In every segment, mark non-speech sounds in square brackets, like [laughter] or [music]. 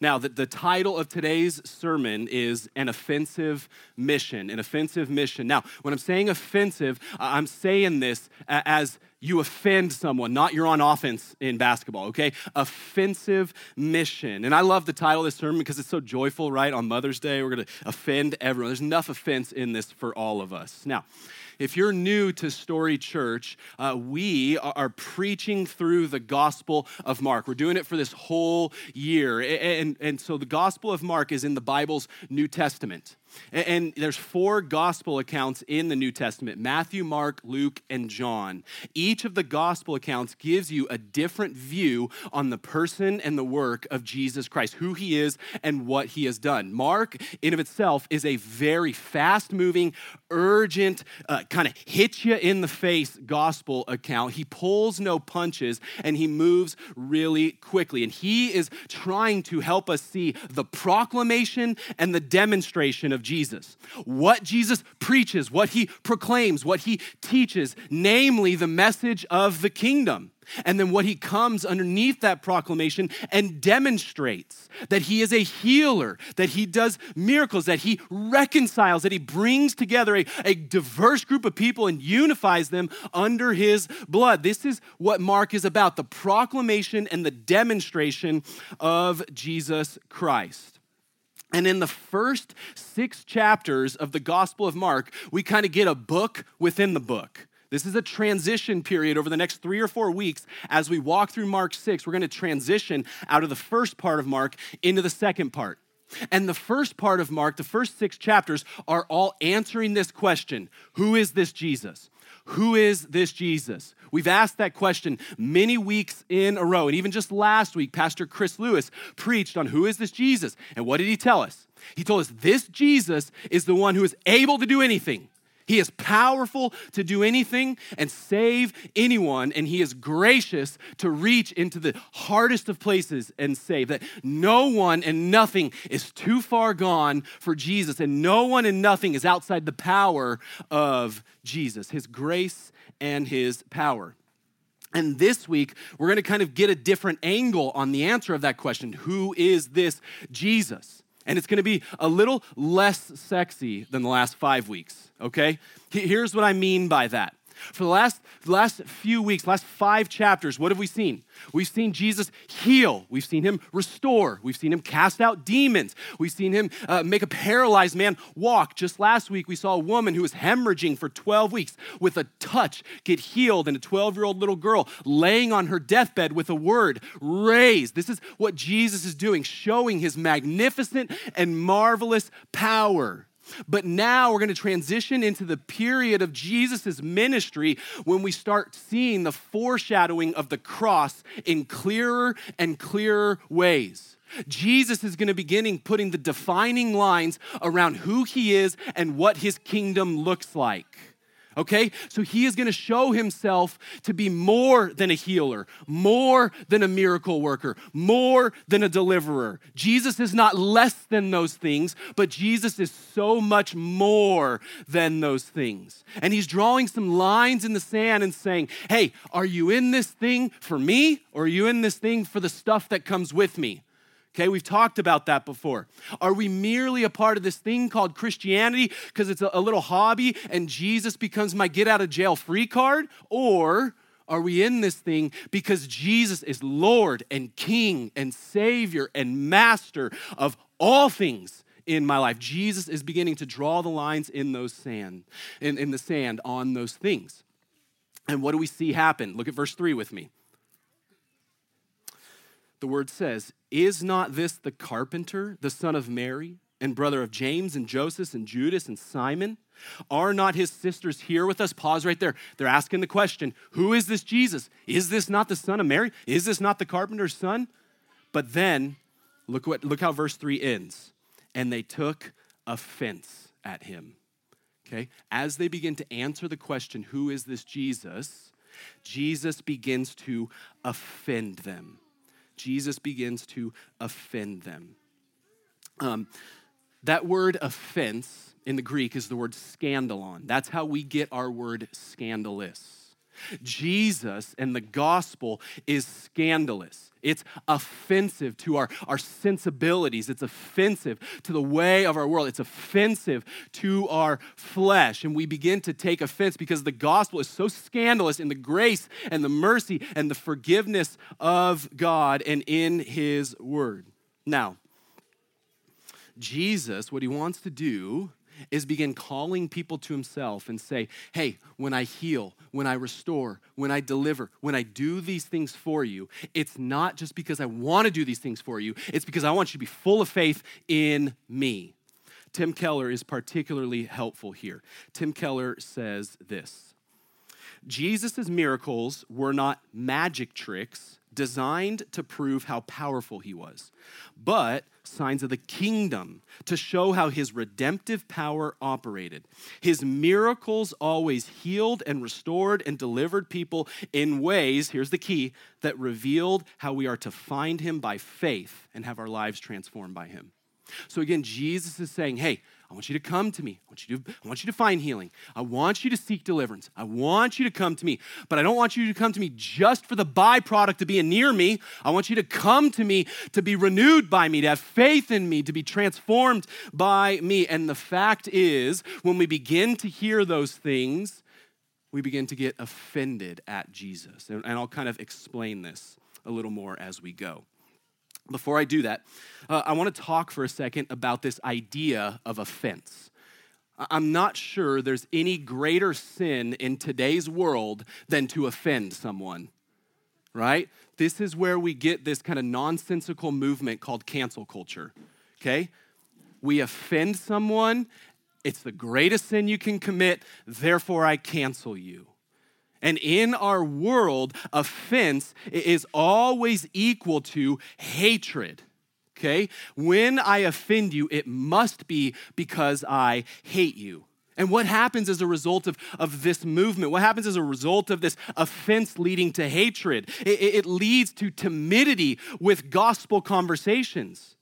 Now, the, the title of today's sermon is An Offensive Mission. An Offensive Mission. Now, when I'm saying offensive, I'm saying this as you offend someone, not you're on offense in basketball, okay? Offensive mission. And I love the title of this sermon because it's so joyful, right? On Mother's Day, we're gonna offend everyone. There's enough offense in this for all of us. Now, if you're new to Story Church, uh, we are preaching through the Gospel of Mark. We're doing it for this whole year. And, and so the Gospel of Mark is in the Bible's New Testament. And there's four gospel accounts in the New Testament Matthew, Mark, Luke, and John. Each of the gospel accounts gives you a different view on the person and the work of Jesus Christ, who he is and what he has done. Mark, in of itself, is a very fast moving, urgent, uh, kind of hit you in the face gospel account. He pulls no punches and he moves really quickly. And he is trying to help us see the proclamation and the demonstration of of Jesus. What Jesus preaches, what he proclaims, what he teaches, namely the message of the kingdom. And then what he comes underneath that proclamation and demonstrates that he is a healer, that he does miracles, that he reconciles, that he brings together a, a diverse group of people and unifies them under his blood. This is what Mark is about the proclamation and the demonstration of Jesus Christ. And in the first six chapters of the Gospel of Mark, we kind of get a book within the book. This is a transition period over the next three or four weeks. As we walk through Mark 6, we're going to transition out of the first part of Mark into the second part. And the first part of Mark, the first six chapters, are all answering this question Who is this Jesus? Who is this Jesus? We've asked that question many weeks in a row. And even just last week, Pastor Chris Lewis preached on who is this Jesus? And what did he tell us? He told us this Jesus is the one who is able to do anything. He is powerful to do anything and save anyone, and He is gracious to reach into the hardest of places and save. That no one and nothing is too far gone for Jesus, and no one and nothing is outside the power of Jesus, His grace and His power. And this week, we're going to kind of get a different angle on the answer of that question Who is this Jesus? And it's going to be a little less sexy than the last five weeks, okay? Here's what I mean by that. For the last, last few weeks, last five chapters, what have we seen? We've seen Jesus heal. We've seen him restore. We've seen him cast out demons. We've seen him uh, make a paralyzed man walk. Just last week, we saw a woman who was hemorrhaging for 12 weeks with a touch get healed, and a 12 year old little girl laying on her deathbed with a word raised. This is what Jesus is doing, showing his magnificent and marvelous power. But now we're going to transition into the period of Jesus' ministry when we start seeing the foreshadowing of the cross in clearer and clearer ways. Jesus is going to begin putting the defining lines around who he is and what his kingdom looks like. Okay? So he is going to show himself to be more than a healer, more than a miracle worker, more than a deliverer. Jesus is not less than those things, but Jesus is so much more than those things. And he's drawing some lines in the sand and saying, hey, are you in this thing for me or are you in this thing for the stuff that comes with me? Okay, we've talked about that before. Are we merely a part of this thing called Christianity because it's a, little hobby and Jesus becomes my get out of jail free card? Or are we in this thing because Jesus is Lord and King and Savior and Master of all things? in my life. Jesus is beginning to draw the lines in those sand, in, in the sand on those things. And what do we see happen? Look at verse 3 with me the word says, Is not this the carpenter, the son of Mary, and brother of James and Joseph and Judas and Simon? Are not his sisters here with us? Pause right there. They're asking the question Who is this Jesus? Is this not the son of Mary? Is this not the carpenter's son? But then, look, what, look how verse 3 ends. And they took offense at him. Okay? As they begin to answer the question, Who is this Jesus? Jesus begins to offend them. Jesus begins to offend them. Um, that word offense in the Greek is the word scandalon. That's how we get our word scandalous. Jesus and the gospel is scandalous. It's offensive to our, our sensibilities. It's offensive to the way of our world. It's offensive to our flesh. And we begin to take offense because the gospel is so scandalous in the grace and the mercy and the forgiveness of God and in his word. Now, Jesus, what he wants to do is begin calling people to himself and say, hey, when I heal, when I restore, when I deliver, when I do these things for you, it's not just because I want to do these things for you, it's because I want you to be full of faith in me. Tim Keller is particularly helpful here. Tim Keller says this Jesus' miracles were not magic tricks designed to prove how powerful he was, but signs of the kingdom to show how his redemptive power operated. His miracles always healed and restored and delivered people in ways, here's the key, that revealed how we are to find him by faith and have our lives transformed by him. So again, Jesus is saying, hey, I want you to come to me. I want you to, I want you to find healing. I want you to seek deliverance. I want you to come to me. But I don't want you to come to me just for the byproduct of being near me. I want you to come to me to be renewed by me, to have faith in me, to be transformed by me. And the fact is, when we begin to hear those things, we begin to get offended at Jesus. And, and I'll kind of explain this a little more as we go. Before I do that, uh, I want to talk for a second about this idea of offense. I'm not sure there's any greater sin in today's world than to offend someone, right? This is where we get this kind of nonsensical movement called cancel culture, okay? We offend someone, it's the greatest sin you can commit, therefore I cancel you. And in our world, offense is always equal to hatred. Okay? When I offend you, it must be because I hate you. And what happens as a result of, of this movement? What happens as a result of this offense leading to hatred? It, it leads to timidity with gospel conversations.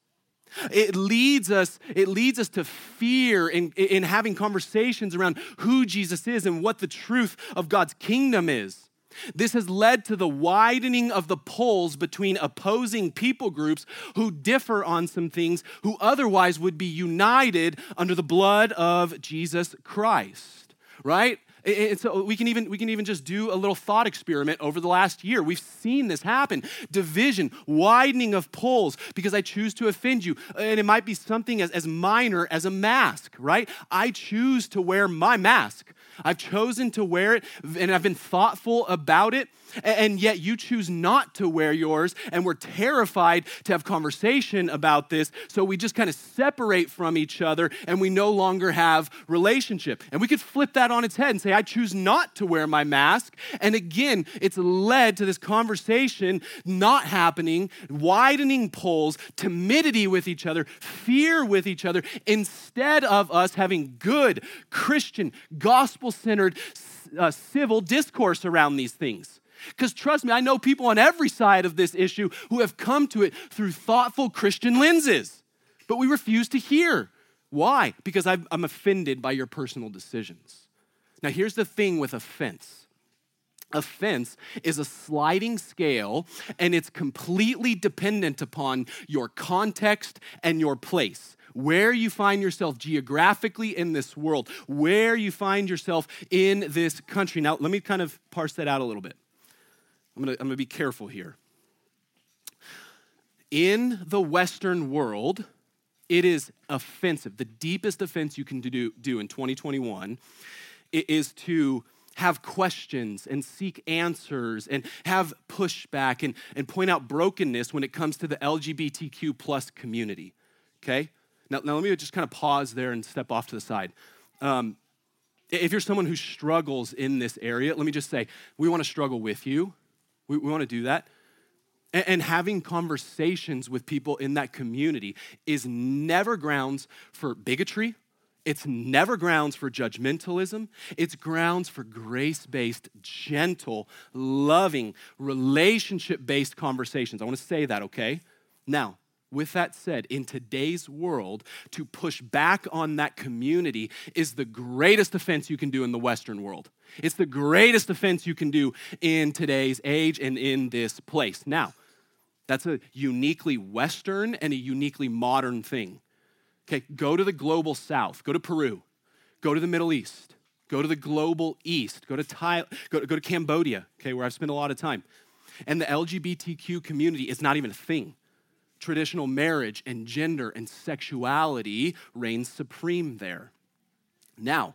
It leads us, it leads us to fear in, in having conversations around who Jesus is and what the truth of God's kingdom is. This has led to the widening of the poles between opposing people groups who differ on some things, who otherwise would be united under the blood of Jesus Christ, right? And so we can even we can even just do a little thought experiment over the last year. We've seen this happen. Division, widening of poles because I choose to offend you. And it might be something as, as minor as a mask, right? I choose to wear my mask. I've chosen to wear it and I've been thoughtful about it and yet you choose not to wear yours, and we're terrified to have conversation about this, so we just kind of separate from each other and we no longer have relationship. And we could flip that on its head and say, I choose not to wear my mask. And again, it's led to this conversation not happening, widening poles, timidity with each other, fear with each other, instead of us having good, Christian, gospel centered, uh, civil discourse around these things. Because trust me, I know people on every side of this issue who have come to it through thoughtful Christian lenses, but we refuse to hear. Why? Because I'm offended by your personal decisions. Now, here's the thing with offense offense is a sliding scale and it's completely dependent upon your context and your place where you find yourself geographically in this world, where you find yourself in this country. Now, let me kind of parse that out a little bit. I'm gonna, I'm gonna be careful here. In the Western world, it is offensive. The deepest offense you can do, do in 2021 is to have questions and seek answers and have pushback and, and point out brokenness when it comes to the LGBTQ plus community. Okay? Now, now let me just kind of pause there and step off to the side. Um, if you're someone who struggles in this area, let me just say, we want to struggle with you. We, we want to do that. And, and having conversations with people in that community is never grounds for bigotry. It's never grounds for judgmentalism. It's grounds for grace based, gentle, loving, relationship based conversations. I want to say that, okay? Now, with that said, in today's world, to push back on that community is the greatest offense you can do in the Western world. It's the greatest offense you can do in today's age and in this place. Now, that's a uniquely Western and a uniquely modern thing. Okay, go to the global south, go to Peru, go to the Middle East, go to the global east, go to Thailand, go, go to Cambodia, okay, where I've spent a lot of time. And the LGBTQ community is not even a thing. Traditional marriage and gender and sexuality reigns supreme there. Now,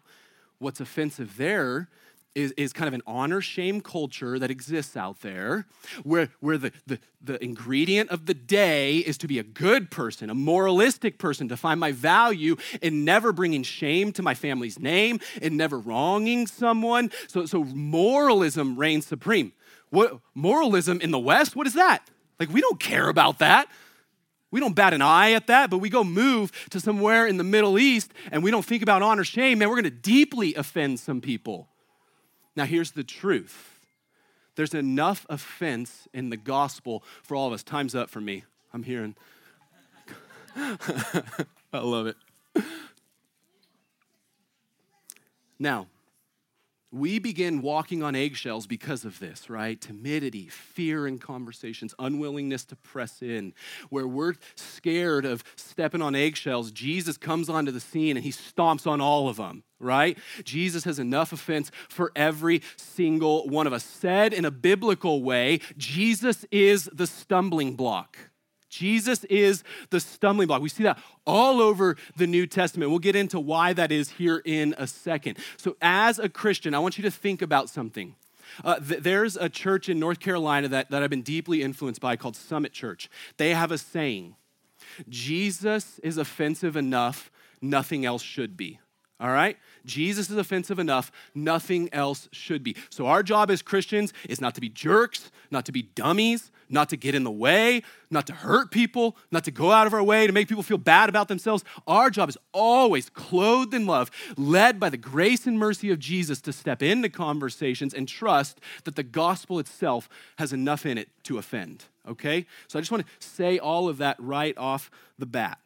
what's offensive there is, is kind of an honor shame culture that exists out there where, where the, the, the ingredient of the day is to be a good person, a moralistic person, to find my value in never bringing shame to my family's name and never wronging someone. So, so moralism reigns supreme. What moralism in the West? What is that? Like, we don't care about that. We don't bat an eye at that, but we go move to somewhere in the Middle East and we don't think about honor shame, man, we're gonna deeply offend some people. Now, here's the truth there's enough offense in the gospel for all of us. Time's up for me. I'm hearing. [laughs] I love it. Now, we begin walking on eggshells because of this, right? Timidity, fear in conversations, unwillingness to press in. Where we're scared of stepping on eggshells, Jesus comes onto the scene and he stomps on all of them, right? Jesus has enough offense for every single one of us. Said in a biblical way, Jesus is the stumbling block. Jesus is the stumbling block. We see that all over the New Testament. We'll get into why that is here in a second. So, as a Christian, I want you to think about something. Uh, th- there's a church in North Carolina that, that I've been deeply influenced by called Summit Church. They have a saying Jesus is offensive enough, nothing else should be. All right? Jesus is offensive enough, nothing else should be. So, our job as Christians is not to be jerks, not to be dummies, not to get in the way, not to hurt people, not to go out of our way to make people feel bad about themselves. Our job is always clothed in love, led by the grace and mercy of Jesus to step into conversations and trust that the gospel itself has enough in it to offend. Okay? So I just want to say all of that right off the bat.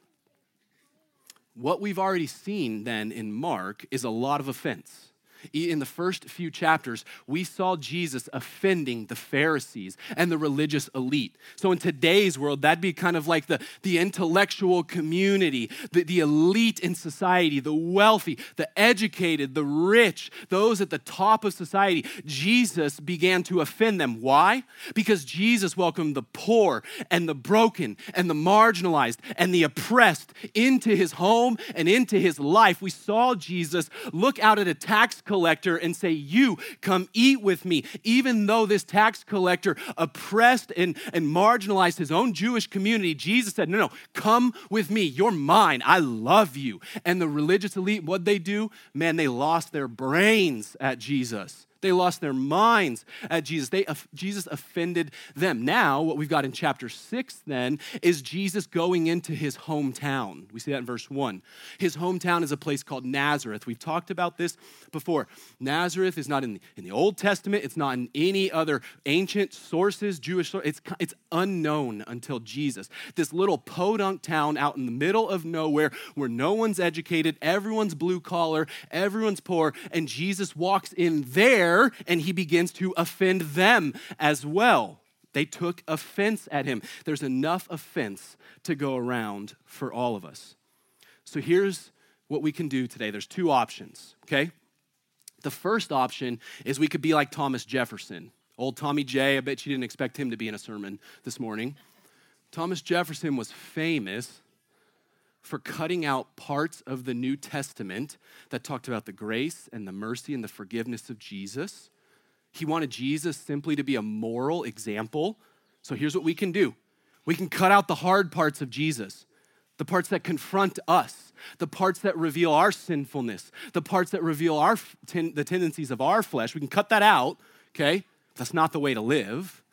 What we've already seen then in Mark is a lot of offense in the first few chapters, we saw Jesus offending the Pharisees and the religious elite. So, in today's world, that'd be kind of like the, the intellectual community, the, the elite in society, the wealthy, the educated, the rich, those at the top of society. Jesus began to offend them. Why? Because Jesus welcomed the poor and the broken and the marginalized and the oppressed into his home and into his life. We saw Jesus look out at a tax collector and say, You come eat with me, even though this tax collector oppressed and, and marginalized his own Jewish community. Jesus said, No, no, come with me. You're mine. I love you. And the religious elite, what they do? Man, they lost their brains at Jesus. They lost their minds at Jesus. They, Jesus offended them. Now, what we've got in chapter 6 then is Jesus going into his hometown. We see that in verse 1. His hometown is a place called Nazareth. We've talked about this before. Nazareth is not in the, in the Old Testament, it's not in any other ancient sources, Jewish. It's, it's unknown until Jesus. This little podunk town out in the middle of nowhere where no one's educated, everyone's blue collar, everyone's poor, and Jesus walks in there there and he begins to offend them as well. They took offense at him. There's enough offense to go around for all of us. So here's what we can do today there's two options, okay? The first option is we could be like Thomas Jefferson. Old Tommy J, I bet you didn't expect him to be in a sermon this morning. Thomas Jefferson was famous for cutting out parts of the New Testament that talked about the grace and the mercy and the forgiveness of Jesus. He wanted Jesus simply to be a moral example. So here's what we can do we can cut out the hard parts of Jesus, the parts that confront us, the parts that reveal our sinfulness, the parts that reveal our ten, the tendencies of our flesh. We can cut that out, okay? That's not the way to live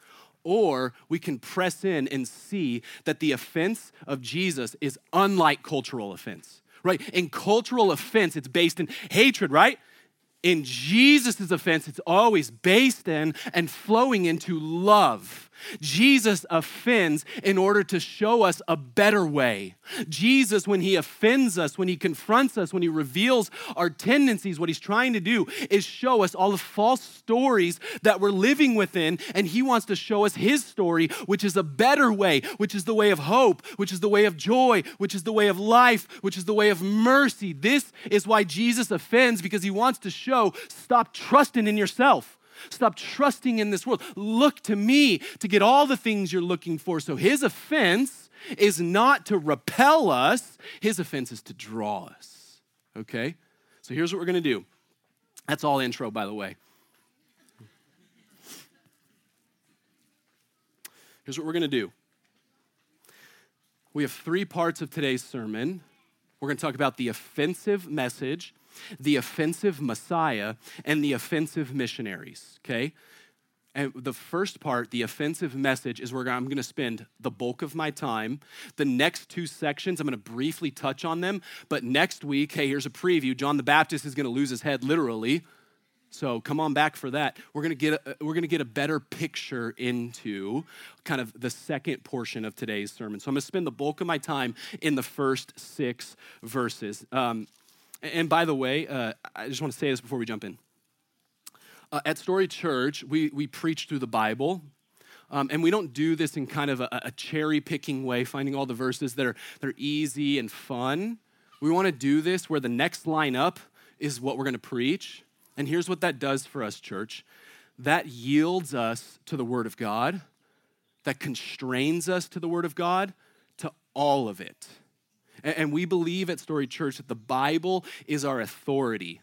or we can press in and see that the offense of Jesus is unlike cultural offense, right? In cultural offense, it's based in hatred, right? In Jesus' offense, it's always based in and flowing into love Jesus offends in order to show us a better way. Jesus, when he offends us, when he confronts us, when he reveals our tendencies, what he's trying to do is show us all the false stories that we're living within. And he wants to show us his story, which is a better way, which is the way of hope, which is the way of joy, which is the way of life, which is the way of mercy. This is why Jesus offends because he wants to show stop trusting in yourself. Stop trusting in this world. Look to me to get all the things you're looking for. So his offense is not to repel us, his offense is to draw us. Okay? So here's what we're going to do. That's all intro, by the way. Here's what we're going to do. We have three parts of today's sermon. We're going to talk about the offensive message, the offensive Messiah, and the offensive missionaries, okay? And the first part, the offensive message, is where I'm going to spend the bulk of my time. The next two sections, I'm going to briefly touch on them. But next week, hey, here's a preview. John the Baptist is going to lose his head literally. So come on back for that. We're going to get a, we're going to get a better picture into kind of the second portion of today's sermon. So I'm going to spend the bulk of my time in the first six verses. Um, and by the way, uh, I just want to say this before we jump in. Uh, at Story Church, we, we preach through the Bible. Um, and we don't do this in kind of a, a cherry picking way, finding all the verses that are, that are easy and fun. We want to do this where the next line up is what we're going to preach. And here's what that does for us, church that yields us to the Word of God, that constrains us to the Word of God, to all of it. And we believe at Story Church that the Bible is our authority.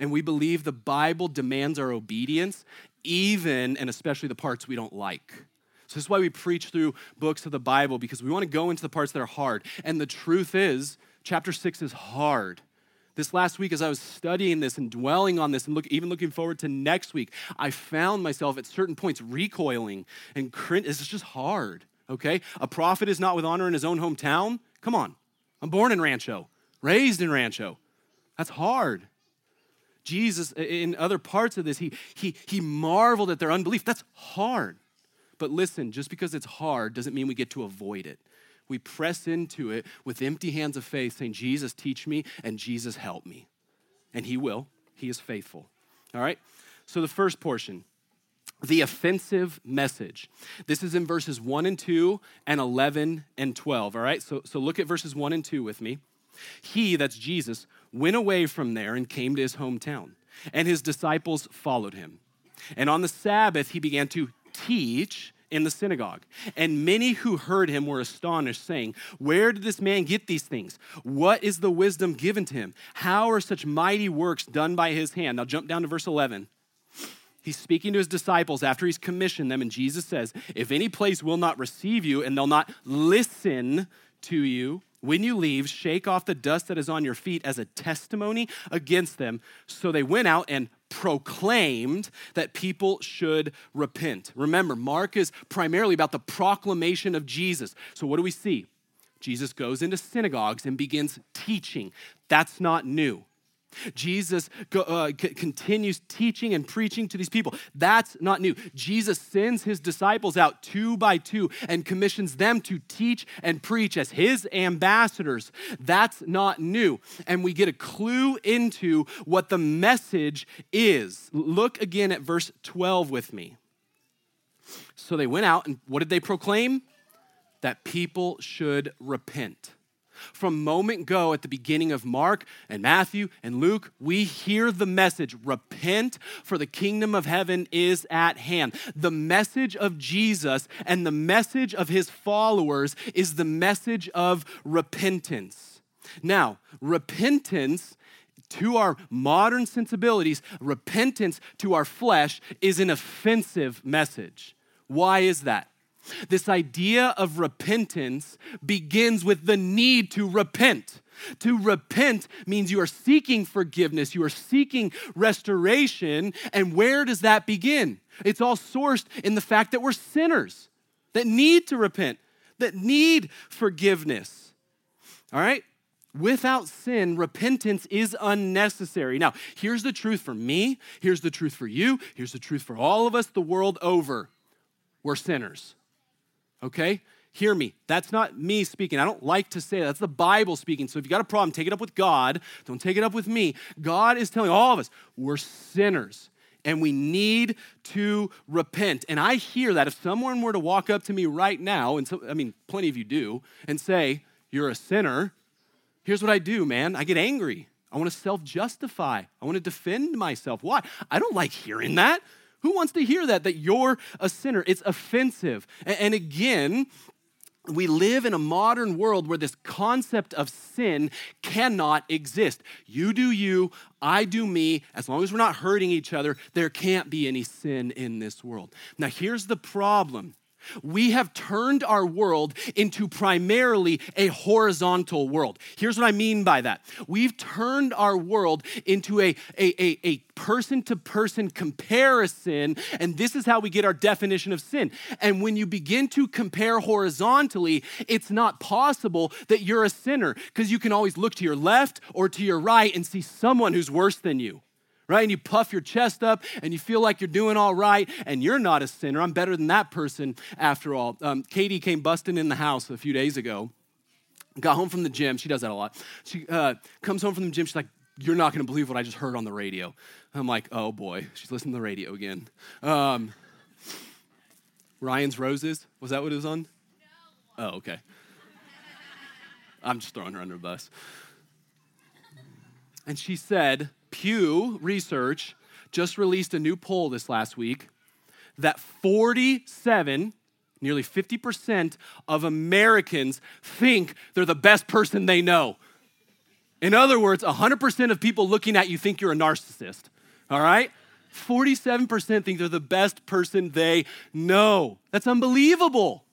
And we believe the Bible demands our obedience, even and especially the parts we don't like. So, this is why we preach through books of the Bible, because we want to go into the parts that are hard. And the truth is, chapter six is hard. This last week, as I was studying this and dwelling on this, and look, even looking forward to next week, I found myself at certain points recoiling and cringe. It's just hard, okay? A prophet is not with honor in his own hometown. Come on. I'm born in Rancho, raised in Rancho. That's hard. Jesus, in other parts of this, he, he, he marveled at their unbelief. That's hard. But listen, just because it's hard doesn't mean we get to avoid it. We press into it with empty hands of faith, saying, Jesus, teach me, and Jesus, help me. And He will. He is faithful. All right? So, the first portion the offensive message. This is in verses 1 and 2 and 11 and 12. All right, so, so look at verses 1 and 2 with me. He, that's Jesus, went away from there and came to his hometown, and his disciples followed him. And on the Sabbath, he began to teach in the synagogue. And many who heard him were astonished, saying, Where did this man get these things? What is the wisdom given to him? How are such mighty works done by his hand? Now jump down to verse 11. He's speaking to his disciples after he's commissioned them, and Jesus says, If any place will not receive you and they'll not listen to you, when you leave, shake off the dust that is on your feet as a testimony against them. So they went out and proclaimed that people should repent. Remember, Mark is primarily about the proclamation of Jesus. So what do we see? Jesus goes into synagogues and begins teaching. That's not new. Jesus uh, c- continues teaching and preaching to these people. That's not new. Jesus sends his disciples out two by two and commissions them to teach and preach as his ambassadors. That's not new. And we get a clue into what the message is. Look again at verse 12 with me. So they went out, and what did they proclaim? That people should repent. From moment go at the beginning of Mark and Matthew and Luke, we hear the message repent, for the kingdom of heaven is at hand. The message of Jesus and the message of his followers is the message of repentance. Now, repentance to our modern sensibilities, repentance to our flesh is an offensive message. Why is that? This idea of repentance begins with the need to repent. To repent means you are seeking forgiveness, you are seeking restoration. And where does that begin? It's all sourced in the fact that we're sinners that need to repent, that need forgiveness. All right? Without sin, repentance is unnecessary. Now, here's the truth for me, here's the truth for you, here's the truth for all of us the world over we're sinners. Okay? Hear me. That's not me speaking. I don't like to say that. That's the Bible speaking. So if you got a problem, take it up with God. Don't take it up with me. God is telling all of us we're sinners and we need to repent. And I hear that if someone were to walk up to me right now, and so, I mean, plenty of you do, and say, You're a sinner, here's what I do, man. I get angry. I want to self justify. I want to defend myself. Why? I don't like hearing that. Who wants to hear that, that you're a sinner? It's offensive. And again, we live in a modern world where this concept of sin cannot exist. You do you, I do me. As long as we're not hurting each other, there can't be any sin in this world. Now, here's the problem we have turned our world into primarily a horizontal world. Here's what I mean by that. We've turned our world into a, a, person to person comparison, and this is how we get our definition of sin. And when you begin to compare horizontally, it's not possible that you're a sinner because you can always look to your left or to your right and see someone who's worse than you right? And you puff your chest up and you feel like you're doing all right, and you're not a sinner. I'm better than that person after all. Um, Katie came busting in the house a few days ago. Got home from the gym. She does that a lot. She uh, comes home from the gym. She's like, You're not going to believe what I just heard on the radio. I'm like, Oh boy, she's listening to the radio again. Um, Ryan's Roses, was that what it was on? No. Oh, okay. I'm just throwing her under a bus. And she said, Pew Research just released a new poll this last week that 47, nearly 50% of Americans think they're the best person they know. In other words, 100% of people looking at you think you're a narcissist, all right? 47% think they're the best person they know. That's unbelievable.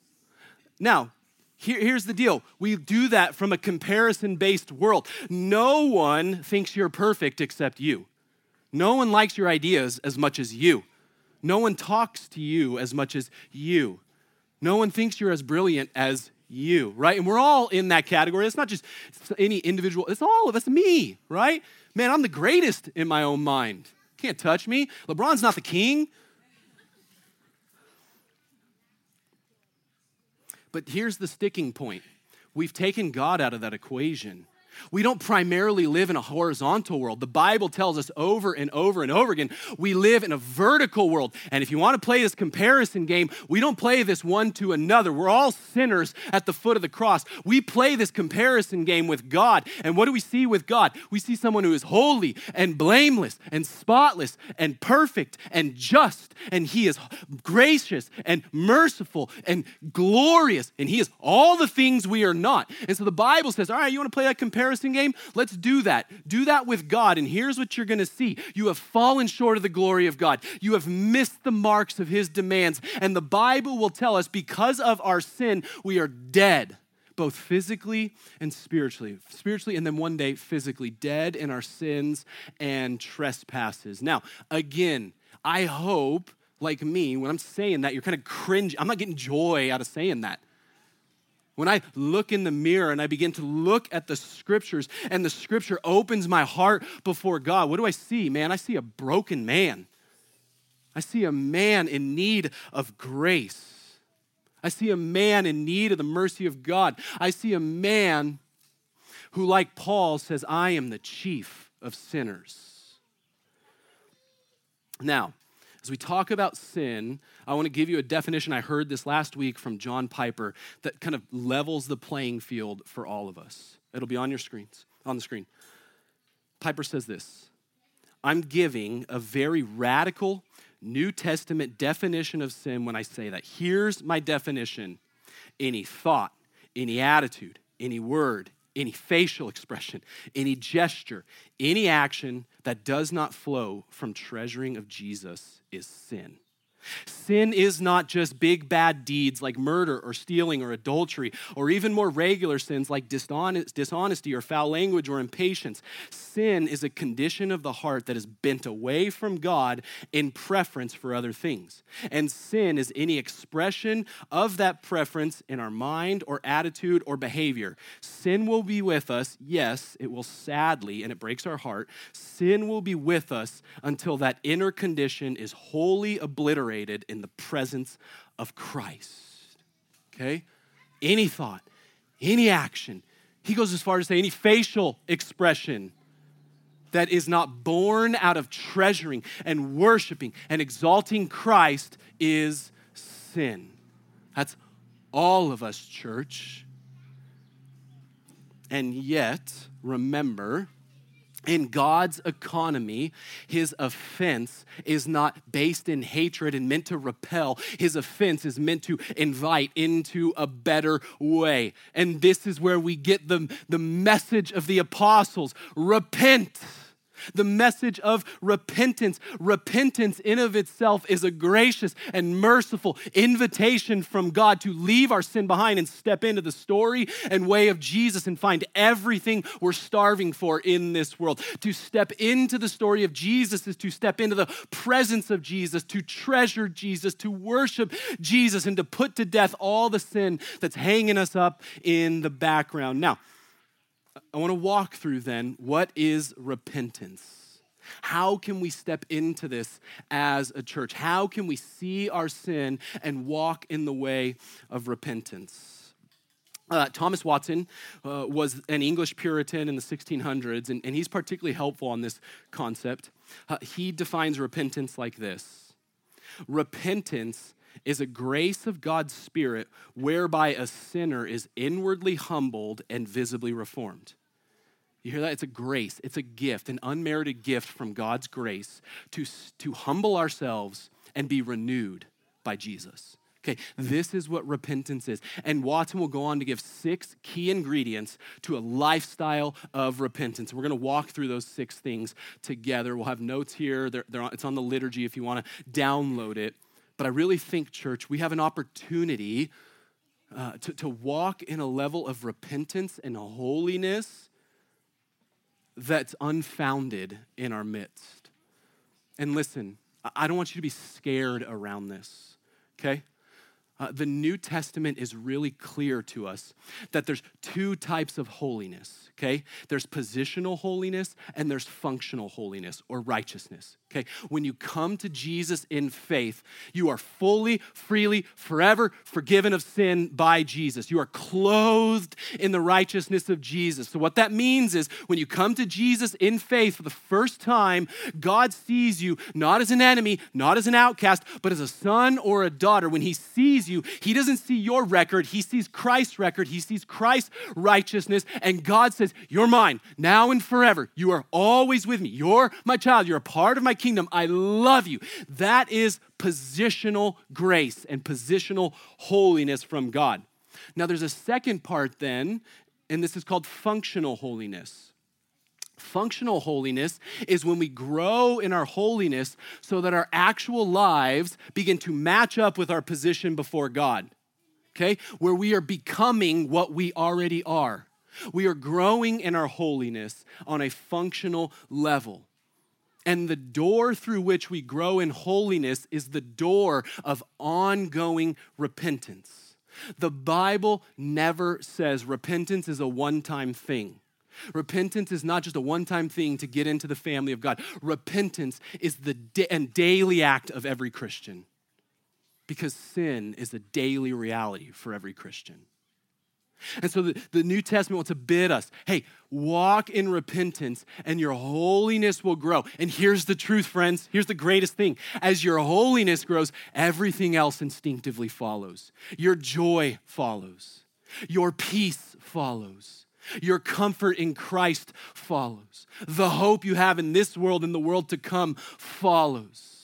Now, here, here's the deal we do that from a comparison based world. No one thinks you're perfect except you. No one likes your ideas as much as you. No one talks to you as much as you. No one thinks you're as brilliant as you, right? And we're all in that category. It's not just any individual, it's all of us, me, right? Man, I'm the greatest in my own mind. Can't touch me. LeBron's not the king. But here's the sticking point we've taken God out of that equation. We don't primarily live in a horizontal world. The Bible tells us over and over and over again we live in a vertical world. And if you want to play this comparison game, we don't play this one to another. We're all sinners at the foot of the cross. We play this comparison game with God. And what do we see with God? We see someone who is holy and blameless and spotless and perfect and just. And He is gracious and merciful and glorious. And He is all the things we are not. And so the Bible says, all right, you want to play that comparison? Comparison game? Let's do that. Do that with God. And here's what you're going to see you have fallen short of the glory of God, you have missed the marks of His demands. And the Bible will tell us because of our sin, we are dead both physically and spiritually. Spiritually, and then one day physically, dead in our sins and trespasses. Now, again, I hope, like me, when I'm saying that, you're kind of cringe. I'm not getting joy out of saying that. When I look in the mirror and I begin to look at the scriptures and the scripture opens my heart before God, what do I see, man? I see a broken man. I see a man in need of grace. I see a man in need of the mercy of God. I see a man who, like Paul, says, I am the chief of sinners. Now, as we talk about sin, I want to give you a definition. I heard this last week from John Piper that kind of levels the playing field for all of us. It'll be on your screens, on the screen. Piper says this I'm giving a very radical New Testament definition of sin when I say that. Here's my definition any thought, any attitude, any word, any facial expression, any gesture, any action that does not flow from treasuring of Jesus is sin. Sin is not just big bad deeds like murder or stealing or adultery, or even more regular sins like dishonesty or foul language or impatience. Sin is a condition of the heart that is bent away from God in preference for other things. And sin is any expression of that preference in our mind or attitude or behavior. Sin will be with us, yes, it will sadly, and it breaks our heart. Sin will be with us until that inner condition is wholly obliterated in the presence of Christ. Okay? Any thought, any action. He goes as far as to say any facial expression that is not born out of treasuring and worshiping and exalting Christ is sin. That's all of us, church. And yet, remember, in God's economy, his offense is not based in hatred and meant to repel. His offense is meant to invite into a better way. And this is where we get the, the message of the apostles repent the message of repentance. Repentance, in of itself, is a gracious and merciful invitation from God to leave our sin behind and step into the story and way of Jesus and find everything we're starving for in this world. To step into the story of Jesus is to step into the presence of Jesus, to treasure Jesus, to worship Jesus, and to put to death all the sin that's hanging us up in the background. Now, I want to walk through then what is repentance? How can we step into this as a church? How can we see our sin and walk in the way of repentance? Uh, Thomas Watson uh, was an English Puritan in the 1600s, and, and he's particularly helpful on this concept. Uh, he defines repentance like this Repentance is a grace of God's Spirit whereby a sinner is inwardly humbled and visibly reformed. You hear that? It's a grace, it's a gift, an unmerited gift from God's grace to, to humble ourselves and be renewed by Jesus. Okay, this is what repentance is. And Watson will go on to give six key ingredients to a lifestyle of repentance. We're going to walk through those six things together. We'll have notes here, they're, they're on, it's on the liturgy if you want to download it. But I really think, church, we have an opportunity uh, to, to walk in a level of repentance and holiness that's unfounded in our midst. And listen, I don't want you to be scared around this, okay? Uh, the New Testament is really clear to us that there's two types of holiness, okay? There's positional holiness and there's functional holiness or righteousness, okay? When you come to Jesus in faith, you are fully, freely, forever forgiven of sin by Jesus. You are clothed in the righteousness of Jesus. So, what that means is when you come to Jesus in faith for the first time, God sees you not as an enemy, not as an outcast, but as a son or a daughter. When He sees you, He doesn't see your record, He sees Christ's record, He sees Christ's righteousness, and God says, You're mine now and forever. You are always with me. You're my child. You're a part of my kingdom. I love you. That is positional grace and positional holiness from God. Now, there's a second part then, and this is called functional holiness. Functional holiness is when we grow in our holiness so that our actual lives begin to match up with our position before God. Okay? Where we are becoming what we already are. We are growing in our holiness on a functional level. And the door through which we grow in holiness is the door of ongoing repentance. The Bible never says repentance is a one time thing. Repentance is not just a one time thing to get into the family of God. Repentance is the da- and daily act of every Christian because sin is a daily reality for every Christian. And so the, the New Testament wants to bid us hey, walk in repentance and your holiness will grow. And here's the truth, friends. Here's the greatest thing. As your holiness grows, everything else instinctively follows. Your joy follows, your peace follows. Your comfort in Christ follows. The hope you have in this world and the world to come follows.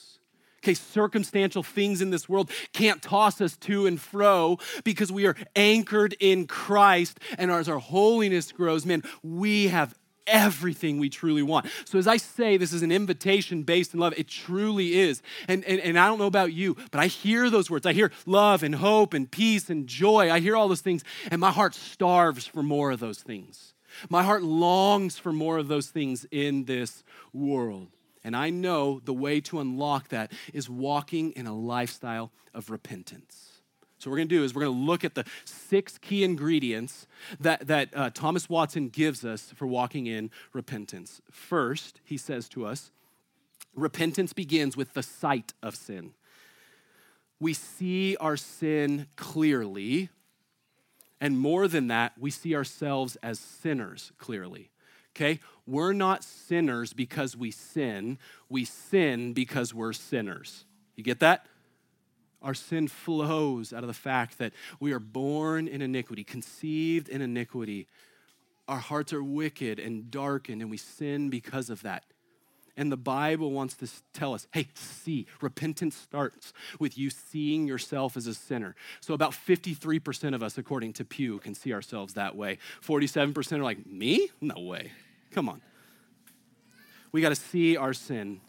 Okay, circumstantial things in this world can't toss us to and fro because we are anchored in Christ. And as our holiness grows, man, we have everything we truly want. So, as I say, this is an invitation based in love. It truly is. And, and, and I don't know about you, but I hear those words. I hear love and hope and peace and joy. I hear all those things, and my heart starves for more of those things. My heart longs for more of those things in this world. And I know the way to unlock that is walking in a lifestyle of repentance. So, what we're going to do is we're going to look at the six key ingredients that, that uh, Thomas Watson gives us for walking in repentance. First, he says to us, repentance begins with the sight of sin. we see our sin clearly. And more than that, we see ourselves as sinners clearly. Okay? We're not sinners because we sin, we sin because we're sinners. You get that? Our sin flows out of the fact that we are born in iniquity, conceived in iniquity. Our hearts are wicked and darkened, and we sin because of that. And the Bible wants to tell us hey, see, repentance starts with you seeing yourself as a sinner. So, about 53% of us, according to Pew, can see ourselves that way. 47% are like, me? No way. Come on. We got to see our sin.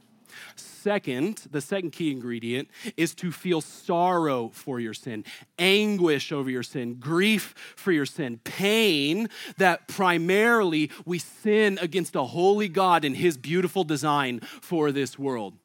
Second, the second key ingredient is to feel sorrow for your sin, anguish over your sin, grief for your sin, pain that primarily we sin against a holy God and his beautiful design for this world.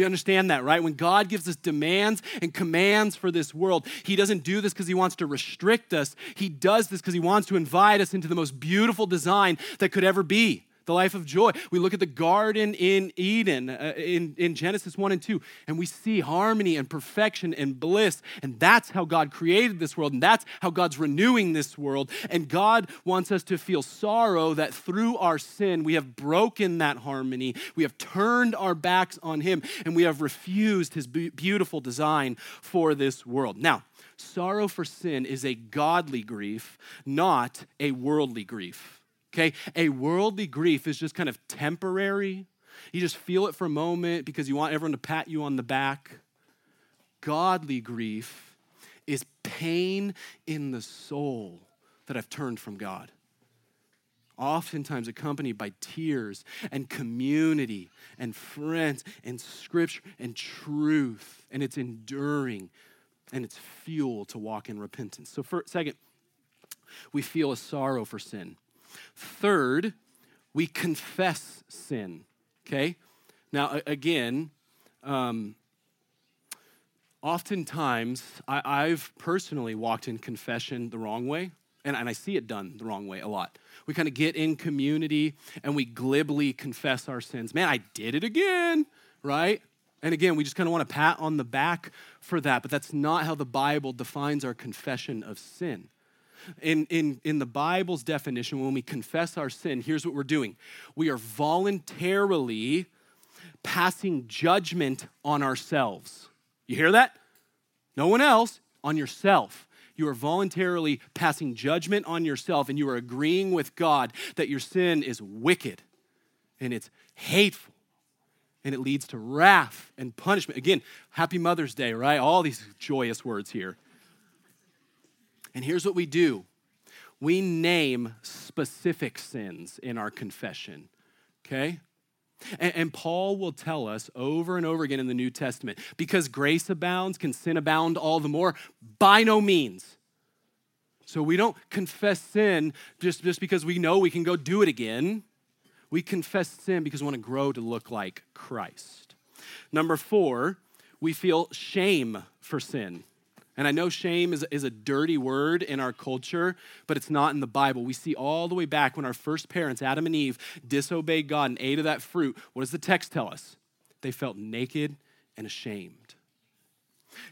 You understand that, right? When God gives us demands and commands for this world, He doesn't do this because He wants to restrict us. He does this because He wants to invite us into the most beautiful design that could ever be the life of joy. We look at the garden in Eden uh, in, in Genesis 1 and 2, and we see harmony and perfection and bliss. And that's how God created this world, and that's how God's renewing this world. And God wants us to feel sorrow that through our sin, we have broken that harmony, we have turned our backs on Him, and we have refused His beautiful design for this world. Now, sorrow for sin is a godly grief, not a worldly grief. Okay? A worldly grief is just kind of temporary. You just feel it for a moment because you want everyone to pat you on the back. Godly grief is pain in the soul that I've turned from God. Oftentimes accompanied by tears and community and friends and scripture and truth. And it's enduring and it's fuel to walk in repentance. So, for, second, we feel a sorrow for sin. Third, we confess sin. Okay? Now, again, um, oftentimes I, have personally walked in confession the wrong way, and, and I see it done the wrong way a lot. We kind of get in community and we glibly confess our sins. Man, I did it again, right? And again, we just kind of want to pat on the back for that, but that's not how the Bible defines our confession of sin. In, in, in the Bible's definition, when we confess our sin, here's what we're doing we are voluntarily passing judgment on ourselves. You hear that? No one else, on yourself. You are voluntarily passing judgment on yourself and you are agreeing with God that your sin is wicked and it's hateful and it leads to wrath and punishment. Again, happy Mother's Day, right? All these joyous words here. And here's what we do we name specific sins in our confession, okay? And, and, Paul will tell us over and over again in the New Testament because grace abounds, can sin abound all the more? By no means. So we don't confess sin just, just because we know we can go do it again. We confess sin because we want to grow to look like Christ. Number four, we feel shame for sin. And I know shame is, is a dirty word in our culture, but it's not in the Bible. We see all the way back when our first parents, Adam and Eve, disobeyed God and ate of that fruit. What does the text tell us? They felt naked and ashamed.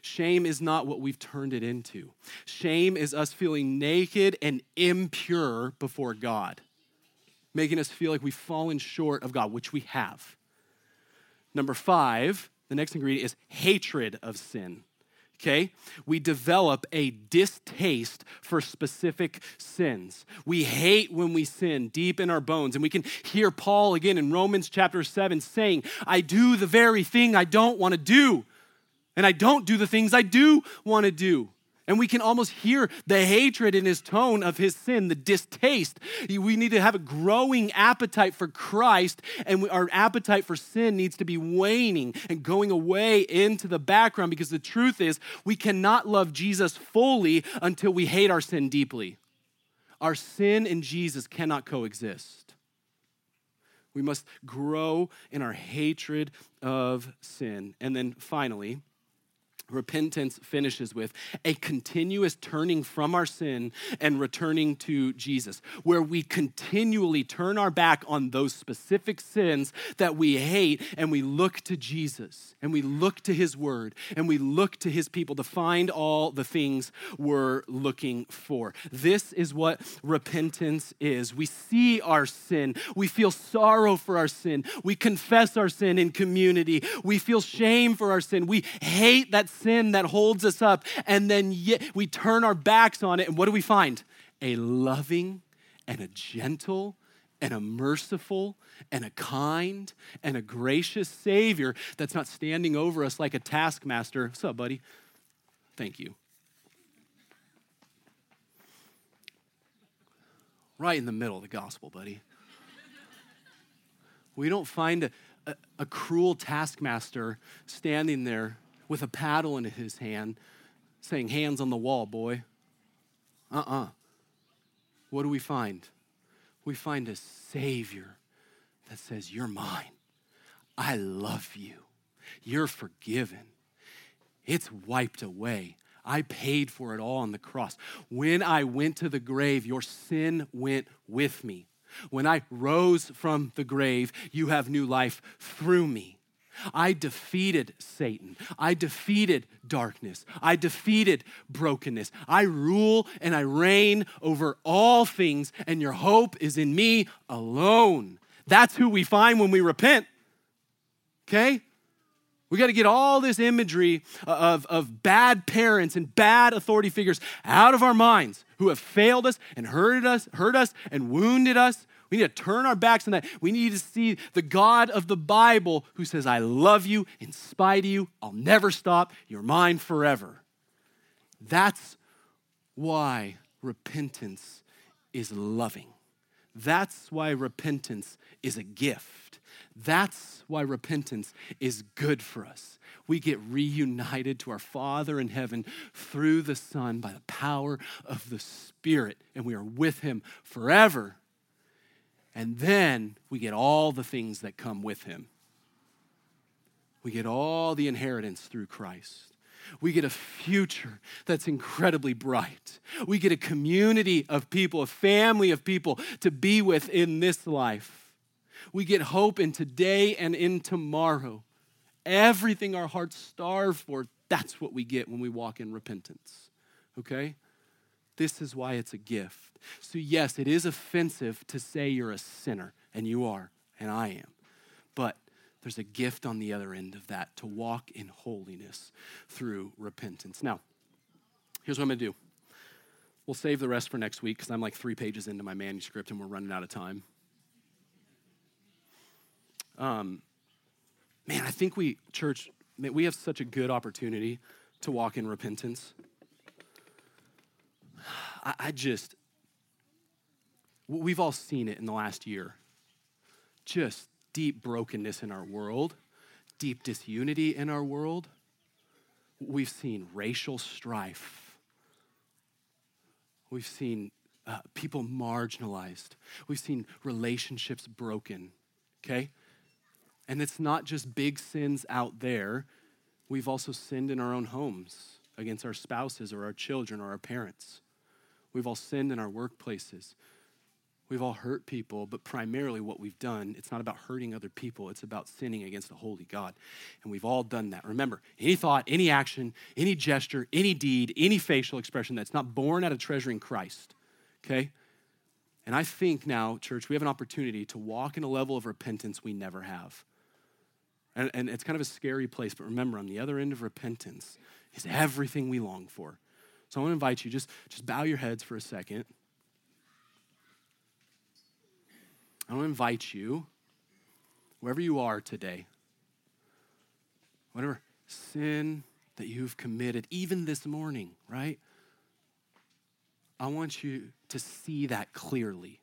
Shame is not what we've turned it into. Shame is us feeling naked and impure before God, making us feel like we've fallen short of God, which we have. Number five, the next ingredient is hatred of sin okay? We develop a distaste for specific sins. We hate when we sin deep in our bones. And we can hear Paul again in Romans chapter 7 saying, I do the very thing I don't want to do, and I don't do the things I do want to do. And we can almost hear the hatred in his tone of his sin, the distaste. We need to have a growing appetite for Christ, and our appetite for sin needs to be waning and going away into the background because the truth is, we cannot love Jesus fully until we hate our sin deeply. Our sin and Jesus cannot coexist. We must grow in our hatred of sin. And then finally, repentance finishes with a continuous turning from our sin and returning to Jesus, where we continually turn our back on those specific sins that we hate and we look to Jesus and we look to his word and we look to his people to find all the things we're looking for. This is what repentance is. We see our sin, we feel sorrow for our sin, we confess our sin in community, we feel shame for our sin, we hate that sin that holds us up, and then yet we turn our backs on it, and what do we find? A loving and a gentle and a merciful and a kind and a gracious Savior that's not standing over us like a taskmaster. What's up, buddy? Thank you. Right in the middle of the gospel, buddy. We don't find a, a, a cruel taskmaster standing there with a paddle in his hand, saying, Hands on the wall, boy. Uh uh-uh. uh What do we find? We find a Savior that says, You're mine. I love you. You're forgiven. It's wiped away. I paid for it all on the cross. When I went to the grave, your sin went with me. When I rose from the grave, you have new life through me. I defeated Satan. I defeated darkness. I defeated brokenness. I rule and I reign over all things, and your hope is in me alone. That's who we find when we repent. Okay? We got to get all this imagery of, of bad parents and bad authority figures out of our minds who have failed us and hurted us, hurt us and wounded us we need to turn our backs on that. We need to see the God of the Bible who says, I love you in spite of you. I'll never stop. You're mine forever. That's why repentance is loving. That's why repentance is a gift. That's why repentance is good for us. We get reunited to our Father in heaven through the Son by the power of the Spirit, and we are with Him forever and then we get all the things that come with him. We get all the inheritance through Christ. We get a future that's incredibly bright. We get a community of people, a family of people to be with in this life. We get hope in today and in tomorrow. Everything our hearts starve for, that's what we get when we walk in repentance. Okay? This is why it's a gift. So, yes, it is offensive to say you're a sinner, and you are, and I am. But there's a gift on the other end of that to walk in holiness through repentance. Now, here's what I'm going to do. We'll save the rest for next week because I'm like three pages into my manuscript and we're running out of time. Um, man, I think we, church, we have such a good opportunity to walk in repentance. I, I just, we've all seen it in the last year. Just deep brokenness in our world, deep disunity in our world. We've seen racial strife. We've seen uh, people marginalized. We've seen relationships broken, okay? And it's not just big sins out there. We've also sinned in our own homes against our spouses or our children or our parents. We've all sinned in our workplaces. We've all hurt people, but primarily what we've done, it's not about hurting other people, it's about sinning against a holy God. And we've all done that. Remember, any thought, any action, any gesture, any deed, any facial expression that's not born out of treasuring Christ, okay? And I think now, church, we have an opportunity to walk in a level of repentance we never have. And, and it's kind of a scary place, but remember, on the other end of repentance is everything we long for. So I want to invite you, just, just bow your heads for a second. I want to invite you, wherever you are today, whatever sin that you've committed, even this morning, right? I want you to see that clearly.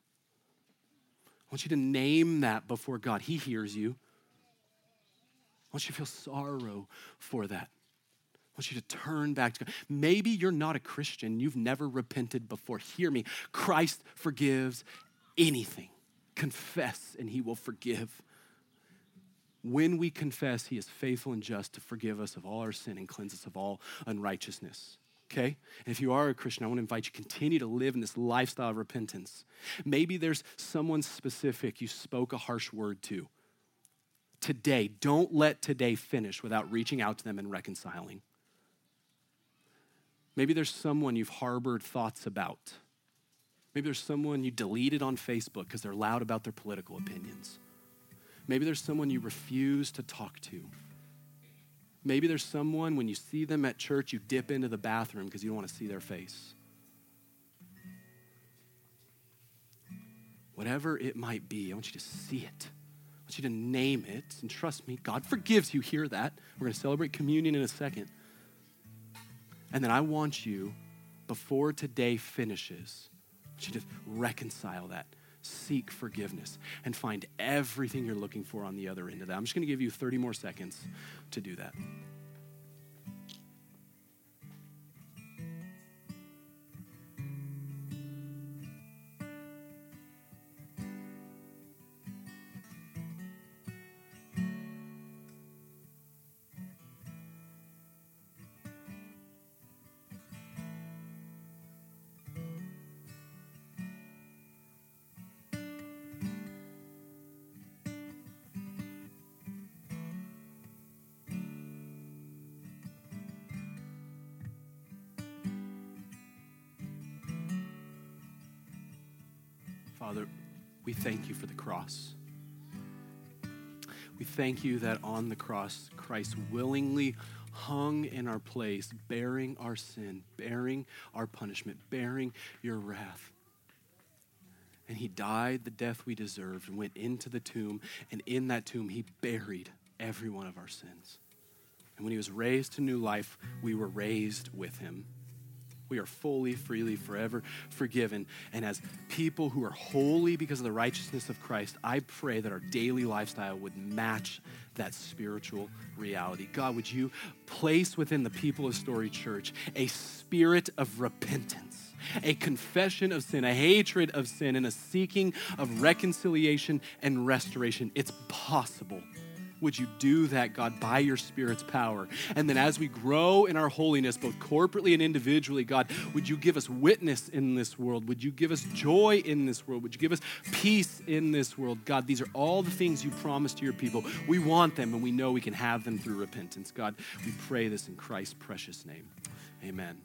I want you to name that before God. He hears you. I want you to feel sorrow for that want you to turn back to God. Maybe you're not a Christian, you've never repented before. Hear me. Christ forgives anything. Confess and he will forgive. when we confess, he is faithful and just to forgive us of all our sin and cleanse us of all unrighteousness. Okay? And if you are a Christian, I want to invite you to continue to live in this lifestyle of repentance. Maybe there's someone specific you spoke a harsh word to. Today, don't let today finish without reaching out to them and reconciling. Maybe there's someone you've harbored thoughts about. Maybe there's someone you deleted on Facebook because they're loud about their political opinions. Maybe there's someone you refuse to talk to. Maybe there's someone, when you see them at church, you dip into the bathroom because you don't want to see their face. Whatever it might be, I want you to see it. I want you to name it. And trust me, God forgives you. Hear that. We're going to celebrate communion in a second. And then I want you, before today finishes, to just reconcile that seek forgiveness and find everything you're looking for on the other end of that. I'm just going to give you 30 more seconds to do that. Father, we thank you for the cross. We thank you that on the cross, Christ willingly hung in our place, bearing our sin, bearing our punishment, bearing your wrath. And he died the death we deserved and went into the tomb. And in that tomb, he buried every one of our sins. And when he was raised to new life, we were raised with him. We are fully, freely, forever forgiven. And as people who are holy because of the righteousness of Christ, I pray that our daily lifestyle would match that spiritual reality. God, would you place within the people of Story Church a spirit of repentance? A confession of sin, a hatred of sin, and a seeking of reconciliation and restoration. It's possible would you do that, God, by your Spirit's power? And then as we grow in our holiness, both corporately and individually, God, would you give us witness in this world? Would you give us joy in this world? Would you give us peace in this world? God, these are all the things you promised to your people. We want them, and we know we can have them through repentance. God, we pray this in Christ's precious name. Amen.